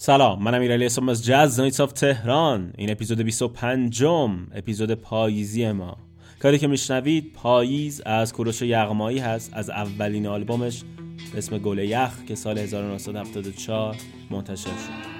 سلام من امیرعلی اسلام از جاز نایتس تهران. این اپیزود 25 م اپیزود پاییزی ما. کاری که میشنوید پاییز از کوروش یغمایی هست از اولین آلبومش اسم گل یخ که سال 1974 منتشر شد.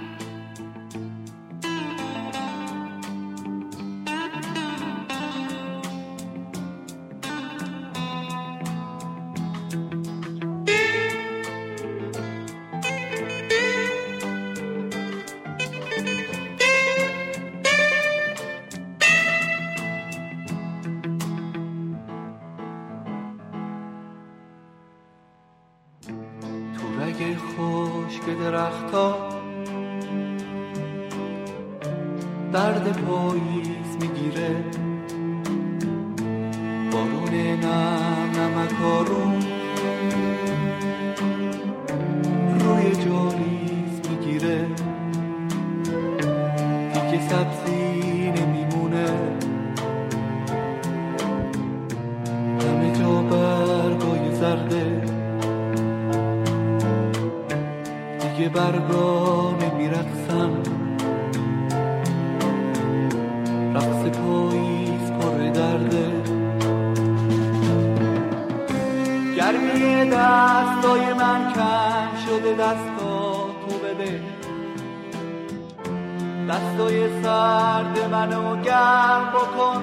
دستای سرد منو گرم بکن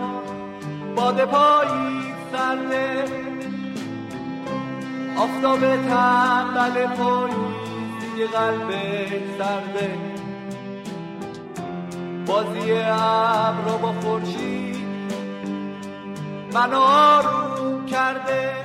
باد پایی سرده. آفتاب تنبل پایی دیگه قلب سرده. بازی ابر با خورشید منو آروم کرده.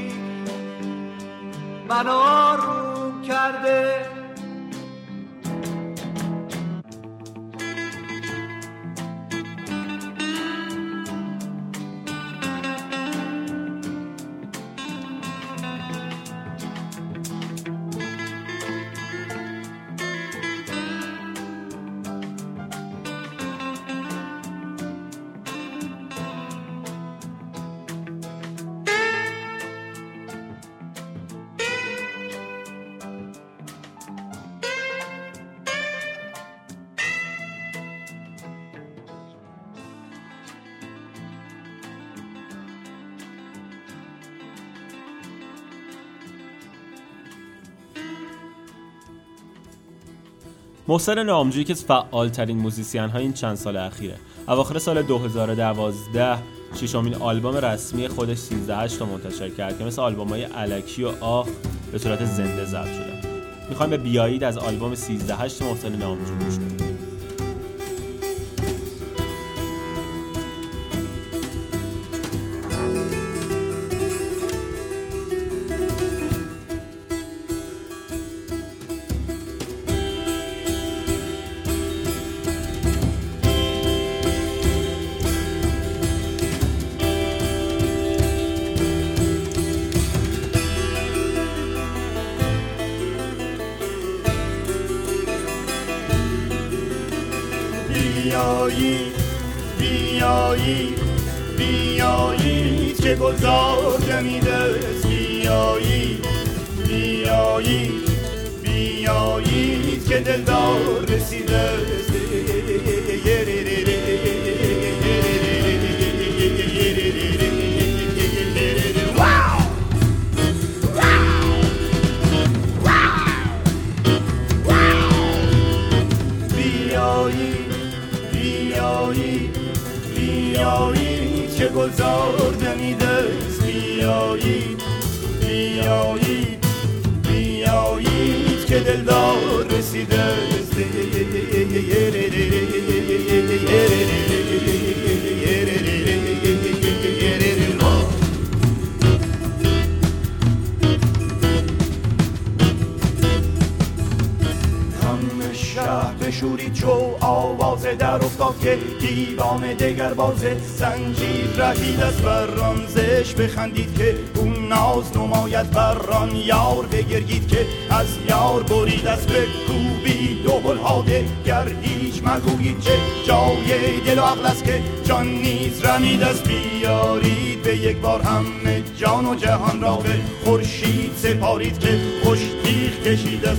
من آروم کرده. محسن نامجویی که فعال ترین موزیسین های این چند سال اخیره. اواخر سال 2012 ششمین آلبوم رسمی خودش 13 تا منتشر کرد که مثل آلبوم های علکی و آخ به صورت زنده ضبط شده. می‌خوایم به بیایید از آلبوم 13 محسن نامجو گوش کنیم شهر بشورید چو آواز در افتاد که دیوان دگر بازه زنجیر رهید از بران زش بخندید که اون ناز نماید بران یار بگرگید که از یار برید از بکوبی دو هاده گر هیچ مگویید که جای دل و عقل است که جان نیز رمید از بیارید به یک بار همه جان و جهان را به خورشید سپارید که خوش تیغ کشید از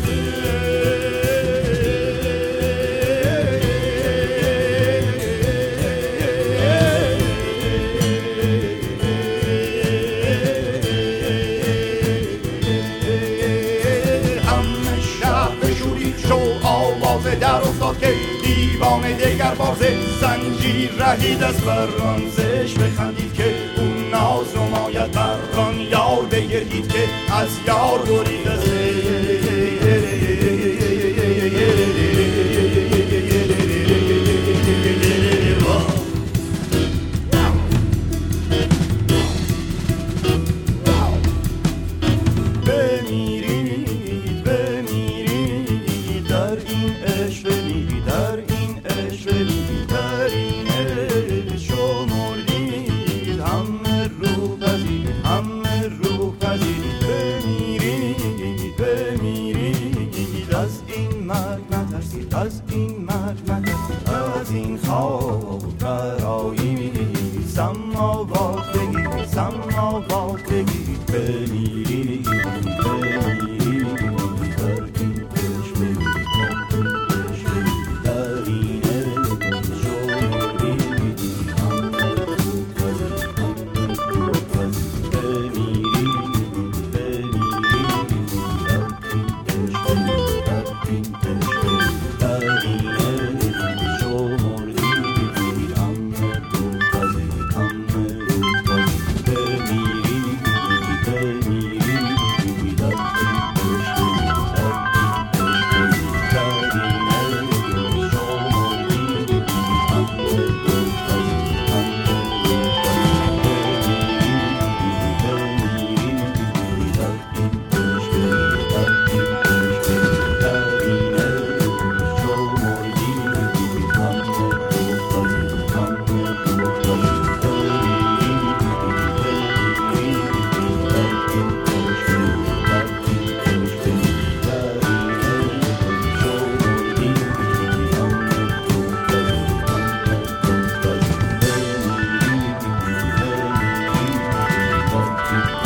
که دیوان دگر بازه. زنجیر رهید از برانزش بخندید که اون ناز نماید بران یار. بگردید که از یار برید 嗯。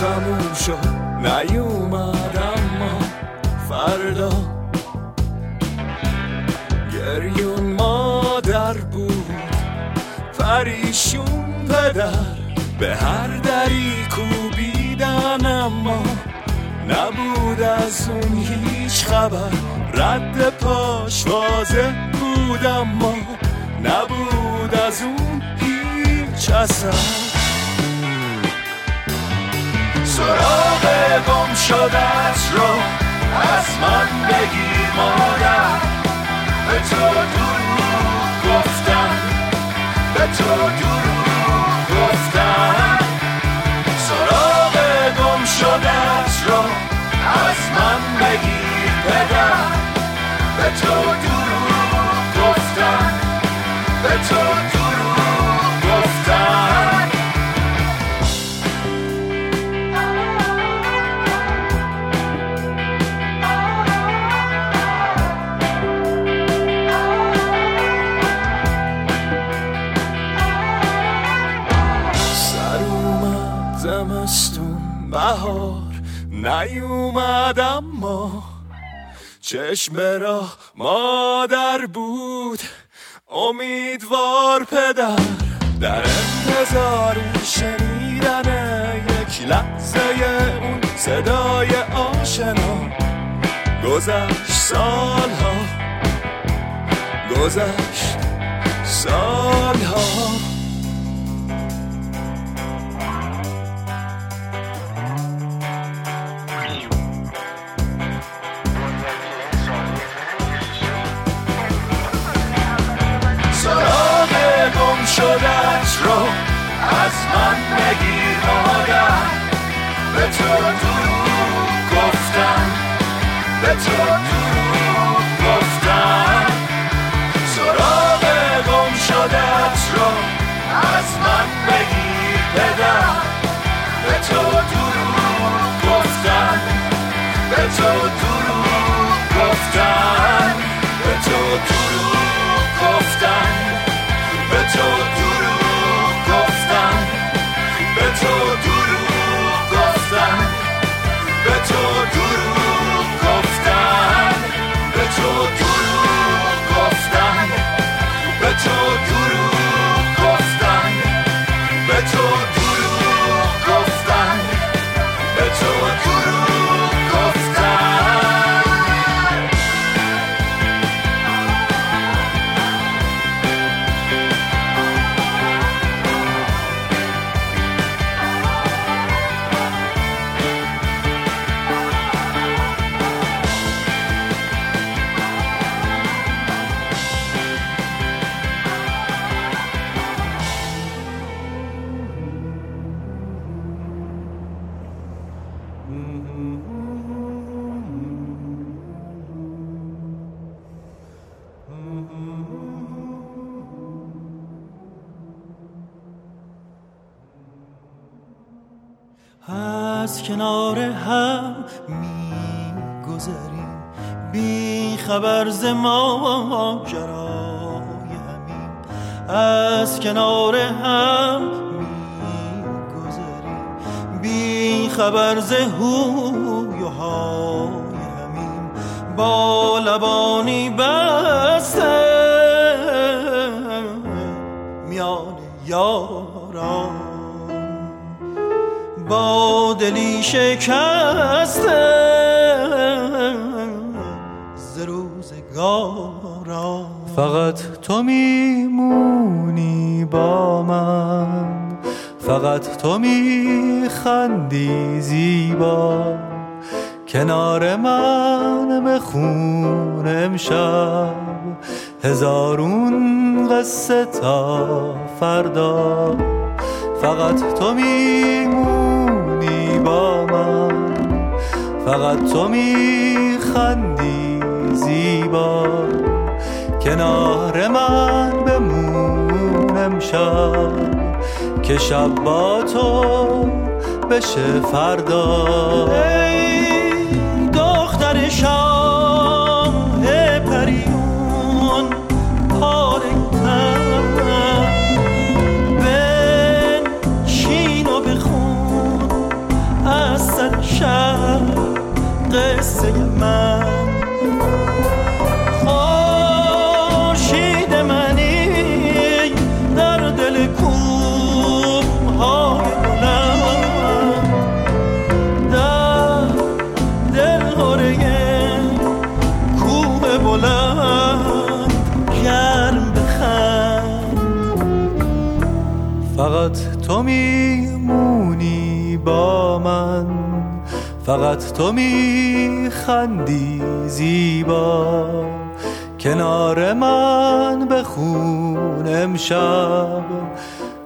تموم شد. نیومد اما فردا. گریون مادر بود پریشون پدر. به هر دری کوبیدن اما نبود از اون هیچ خبر. رد پاش واضح بود اما نبود از اون هیچ اثر. سراغ گم شدت رو از من بگیر مادر. به تو دروغ گفتم. به تو دروغ گفتم. سراغ گم شدت رو از من بگیر پدر. به تو دروغ نیومد اما چشم راه مادر بود. امیدوار پدر در انتظار شنیدن یک لحظه اون صدای آشنا. گذشت سالها گذشت سالها. شدت رو از من بگیر مادر. به تو دروغ گفتم به تو دروغ کنار هم میگذریم. بی خبر ز ماجرای همین. از کنار هم میگذریم. بی خبر ز هوی و های همین. با لبانی بسته میان یاران با دلی شکسته ز روزگارا. فقط تو میمونی با من. فقط تو میخندی زیبا. کنار من بخون امشب هزارون قصه تا فردا. فقط تو میمونی با من. فقط تو میخندی زیبا. کنار من بمون امشب. که شب با تو بشه فردا. ای دختر شاه تو میخندی زیبا. کنار من بخون امشب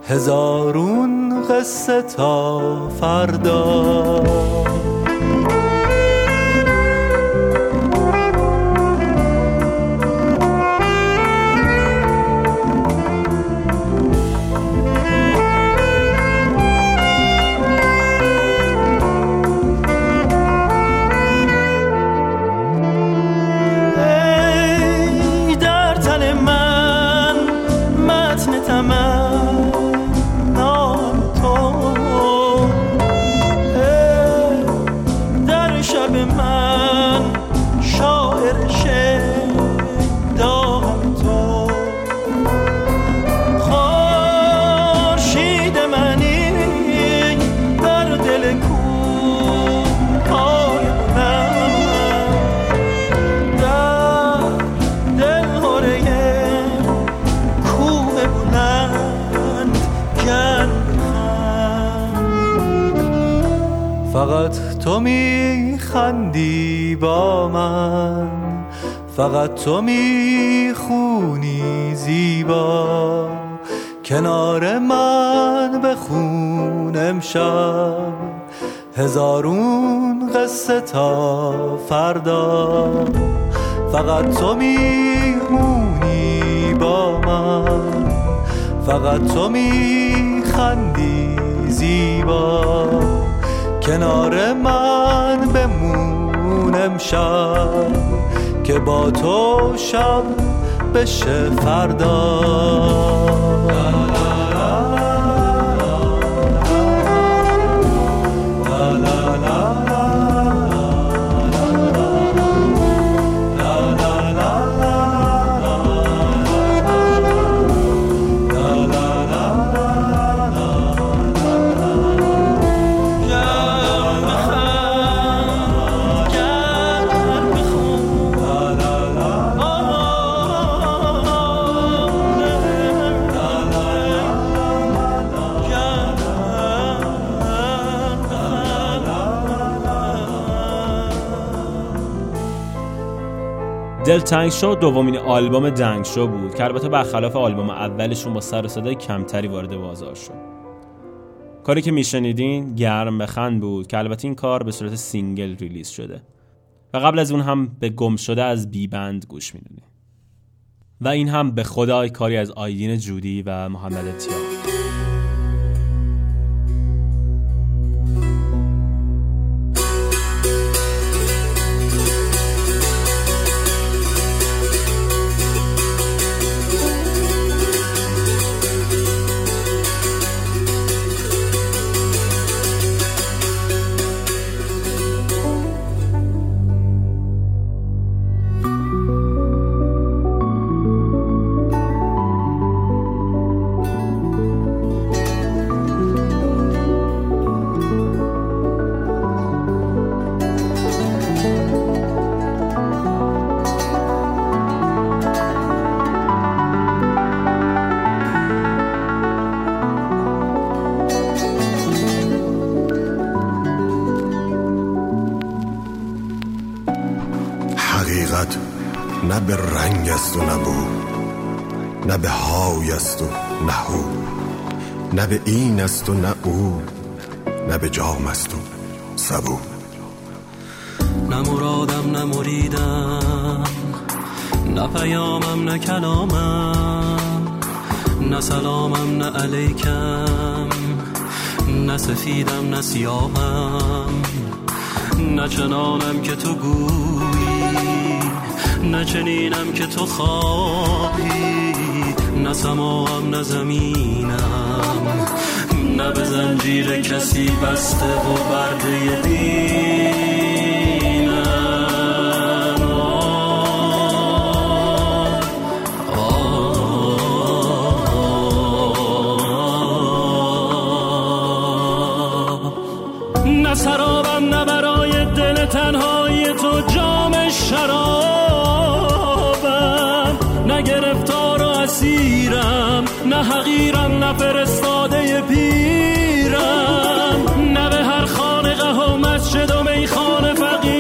هزارون قصه تا فردا. تو می‌خونی زیبا. کنار من بخون امشب. هزارون قصه تا فردا. فقط تو میمونی با من. فقط تو میخندی زیبا. کنار من بمون امشب. با تو شب بشه فردا. دلتنگ شو دومین آلبوم دنگ شو بود که البته برخلاف آلبوم اولشون با سر و صدای کمتری وارد بازار شد. کاری که میشنیدین گرم بخند بود که البته این کار به صورت single release شده. و قبل از اون هم به گم شده از بی بند گوش می‌دادین. و این هم به خدای کاری از آیدین جودی و محمد تیار است و نه هو نه به این است و نه او. نه به جام است و سبو. نه مرادم نه مریدم. نه پیامم نه کلامم. نه سلامم نه علیکم. نه سفیدم نه سیاهم. نه چنانم که تو گویی. نه چنینم که تو خواهی. نه سماهم نه زمینم. نه به زنجیر کسی بسته و برده دینم نه حقیرم نه فرستاده پیرم. نه به هر خانقه و مسجد و میخانه فقیرم.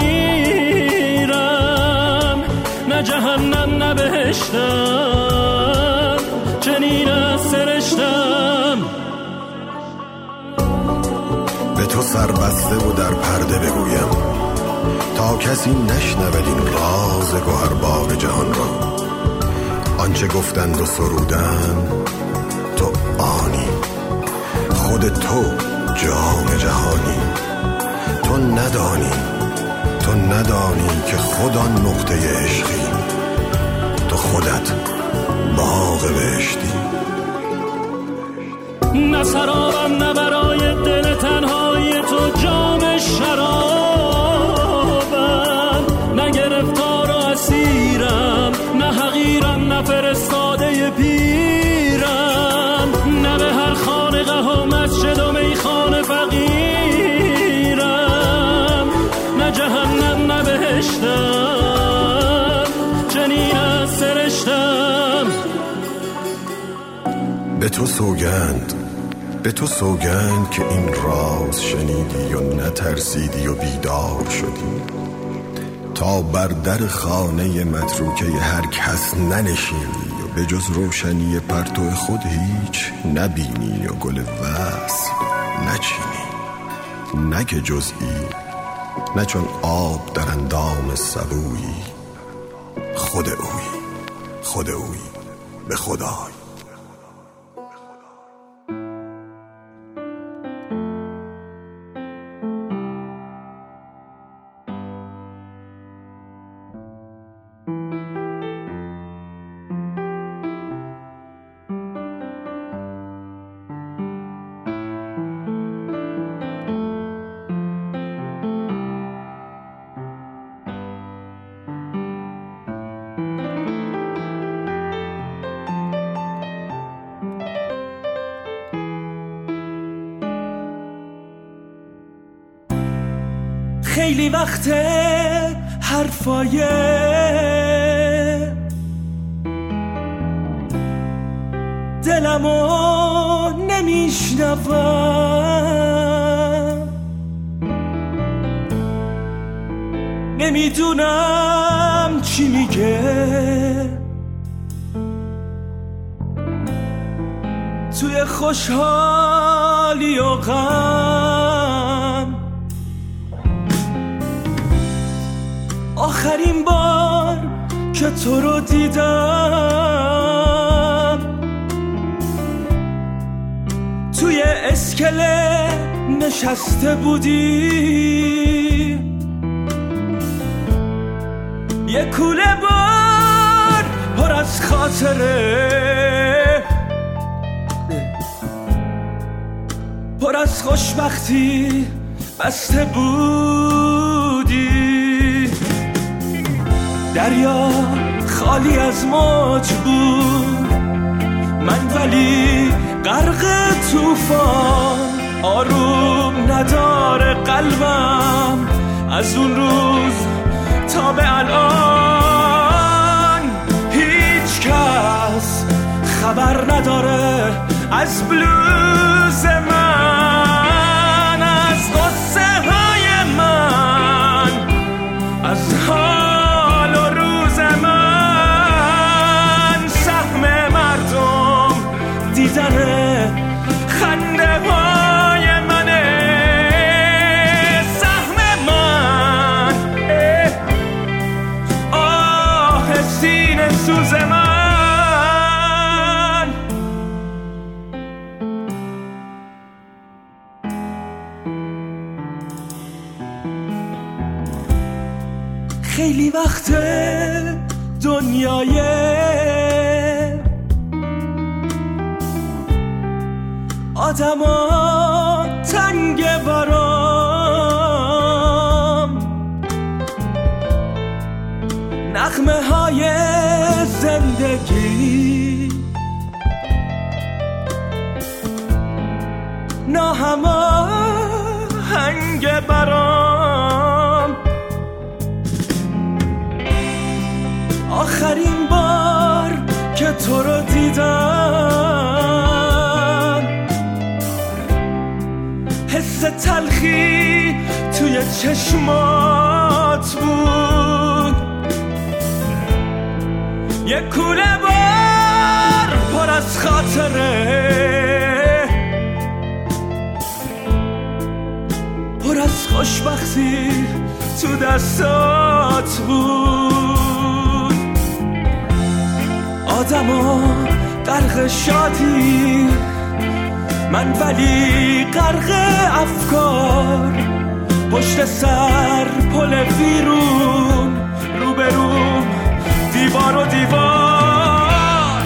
نه جهنم نه بهشتم. چنین از سرشتم. به تو سربسته و در پرده بگویم. تا کسی نشنود این راز گوهر باغ جهان را. آنچه گفتند و سرودند تو آنی. خود تو جام جهانی. تو ندانی تو ندانی که خود آن نقطه عشقی. تو خودت باغ بهشتی. نه سرابم نه برای دل تنهای تو جام شرابم به تو سوگند به تو سوگند که این راز شنیدی و نترسیدی و بیدار شدی. تا بر در خانه متروکه هر کس ننشینی و به جز روشنی پرتو خود هیچ نبینی و گل وصل نچینی. نه که جزئی نه چون آب در اندام سبویی. خود اوی خود اوی به خدای. وقت حرفای دلمو نمیشنوم. نمی‌دونم چی میگه. توی خوشحالی و غم تو رو دیدم. توی اسکله نشسته بودی. یه کوله بار پر از خاطره. پر از خوشبختی بسته بودی. دریا خالی از موج بود. من ولی غرق طوفان آروم نداره قلبم. از اون روز تا به الان هیچ کس خبر نداره از بلوز من. وقت دنیای آدما تنگ برام نغمه های زندگی. ناهماهنگ برام. تلخی توی چشمات بود. یه کوله بار پر از خاطره. پر از خوشبختی تو دستات بود. آدما غرق شادی من ولی غرق افکار پشت سر پل ویرون روبروم دیوار و دیوار.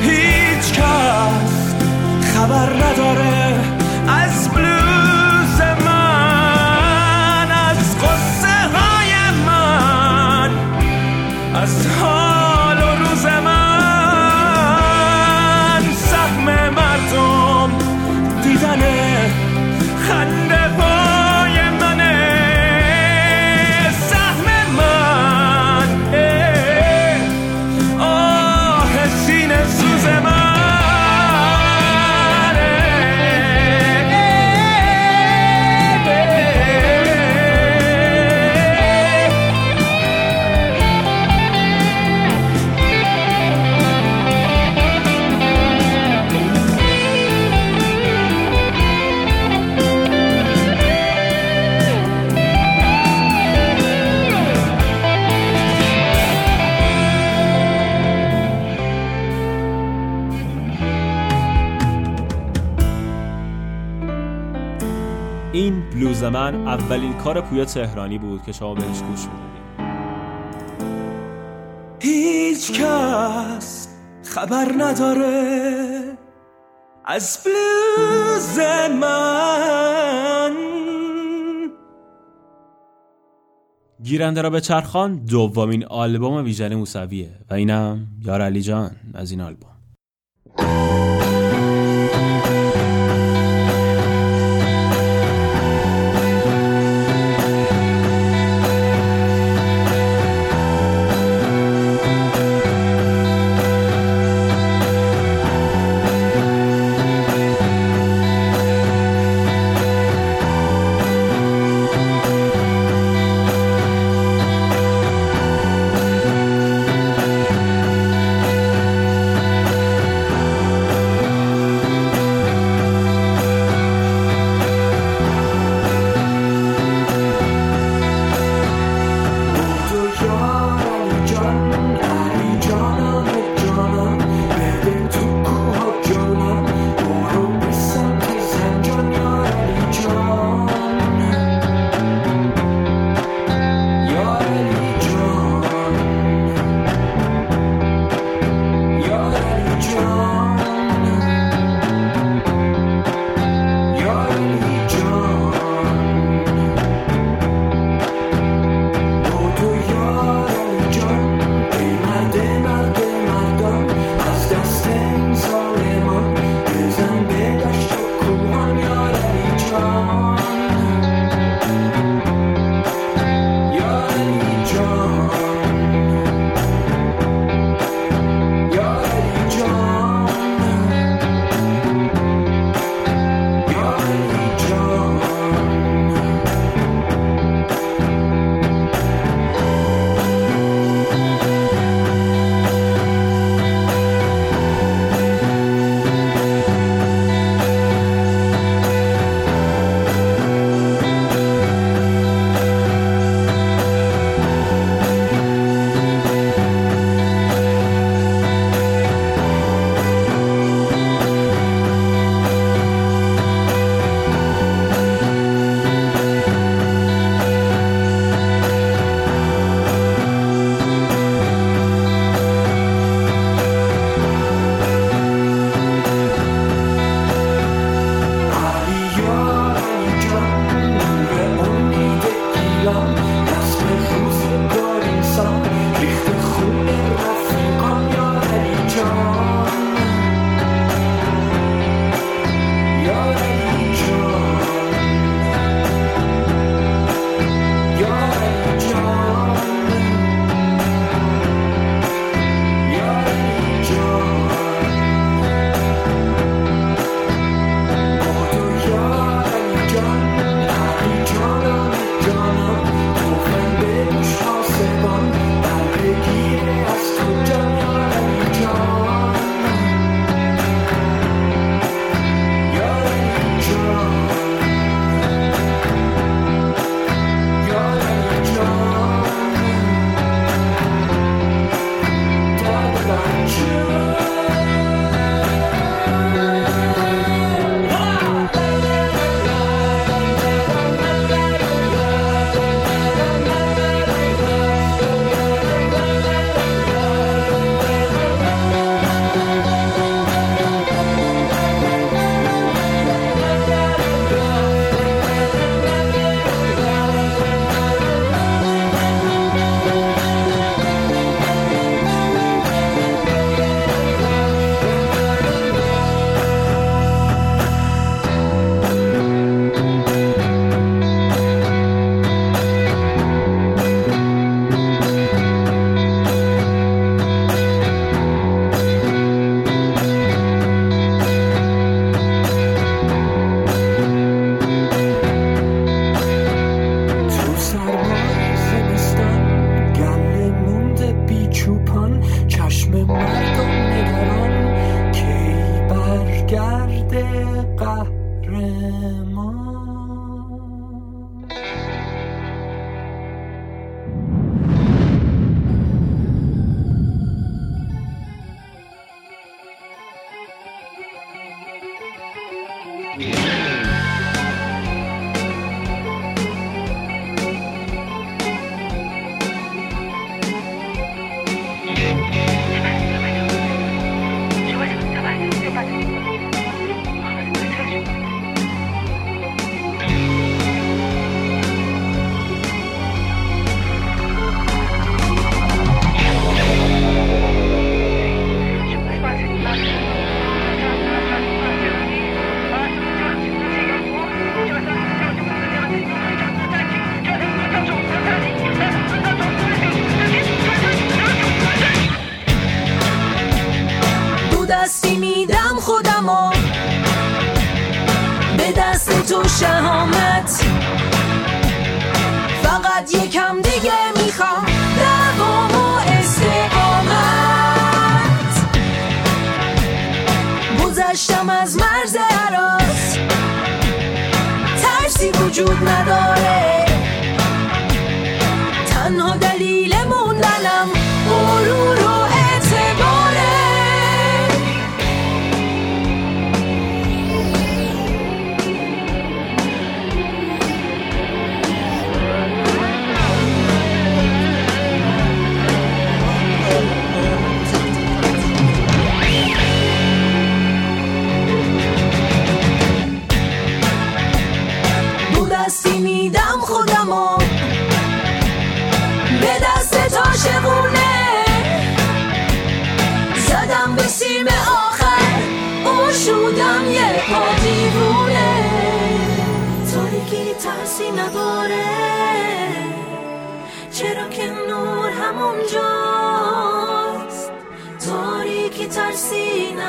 هیچ کس خبر نداره. اولین کار پویا تهرانی بود که شما بهش گوش می‌دادید هیچ کس خبر نداره از بلوز من. گیرنده را به چرخان دومین آلبوم ویژن موسویه و اینم یار علی جان از این آلبوم.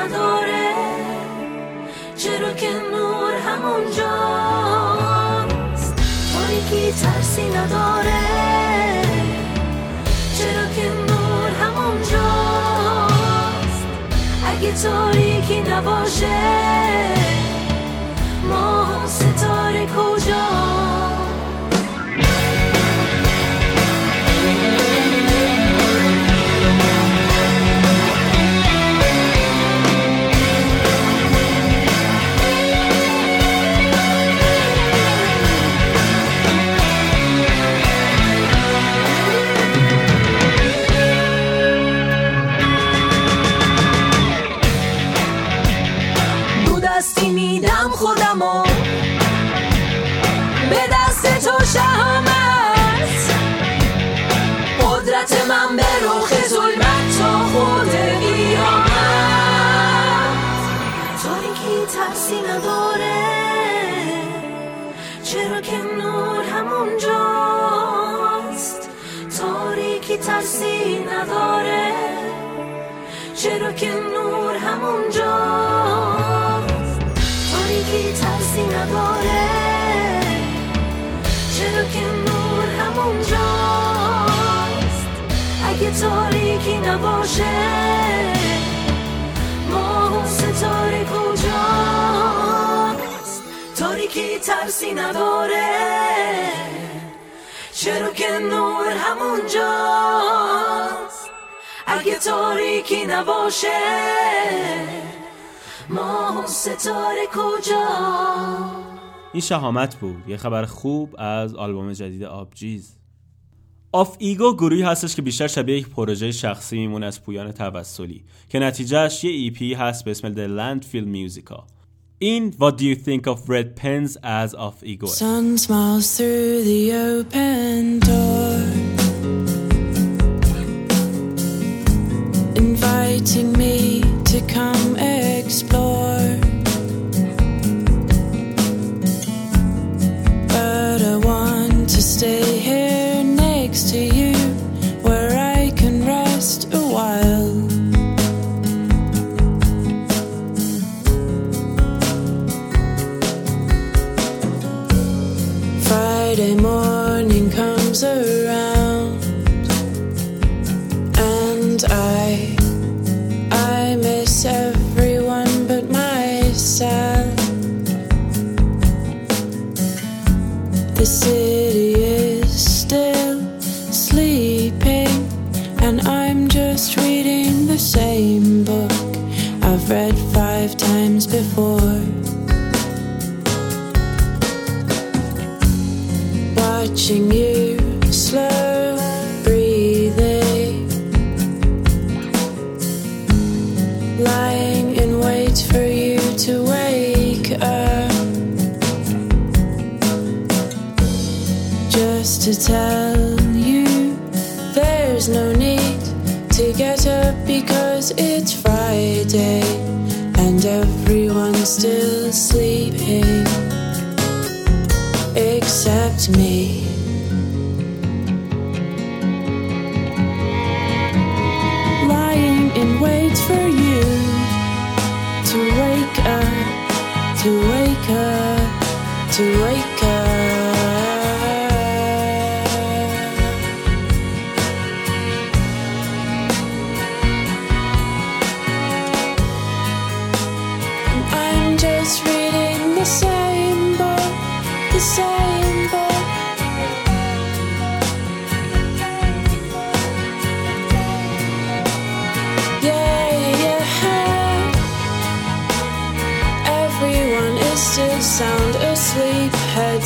نداره. چرا که نور همون جاست تاریکی ترسی نداره. چرا که نور همون جاست اگه تاریکی نباشه ما ستاره کجا نداره چرا که نور همون جاست؟ تاریکی ترسی نداره. چرا که نور همون جاست؟ تاریکی ترسی نداره. چرا که نور همون جاست؟ اگه تاریکی نباشه تاریکی ترسی نداره. چرا که نور همون جاست. اگه تاریکی نباشه ما ستاره کجا این شهامت بود. یه خبر خوب از آلبوم جدید آبجیز آف ایگو گروهی هستش که بیشتر شبیه یک پروژه شخصی میمونه از پویان توسلی که نتیجهش یه EP هست به اسم The Landfill Musica In What Do You Think of Red Pens as of Igor? Sun smiles through the open door, inviting me to come explore. But I want to stay. Friday morning comes around and I day, and everyone still sleeps.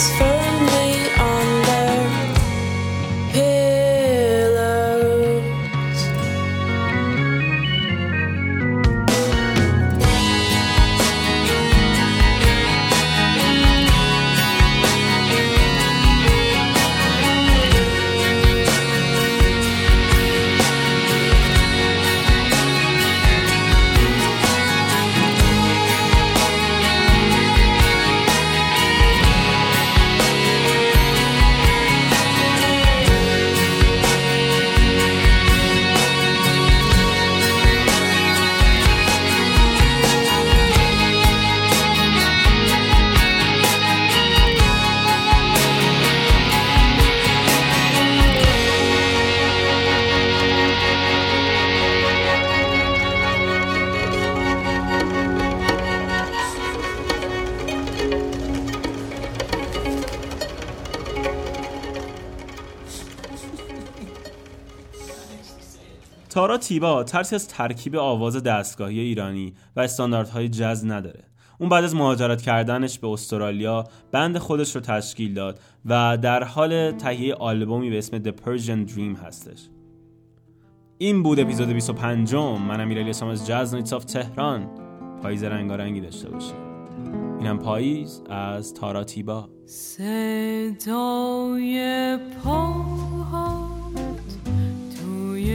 it's fair. تیبا ترسی از ترکیب آواز دستگاهی ایرانی و استانداردهای جز نداره. اون بعد از مهاجرت کردنش به استرالیا بند خودش رو تشکیل داد و در حال تهیه آلبومی به اسم The Persian Dream هستش. این بود اپیزود 25 من امیر الیاس از جاز نایتس آف تهران. پاییز رنگارنگی داشته باشید. اینم پاییز از تارا تیبا. صدای پاهات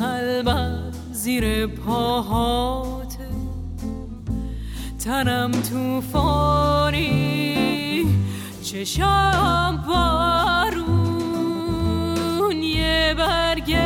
قلبم زیر پاهاته تنم توفانی چشام بارون یه برگ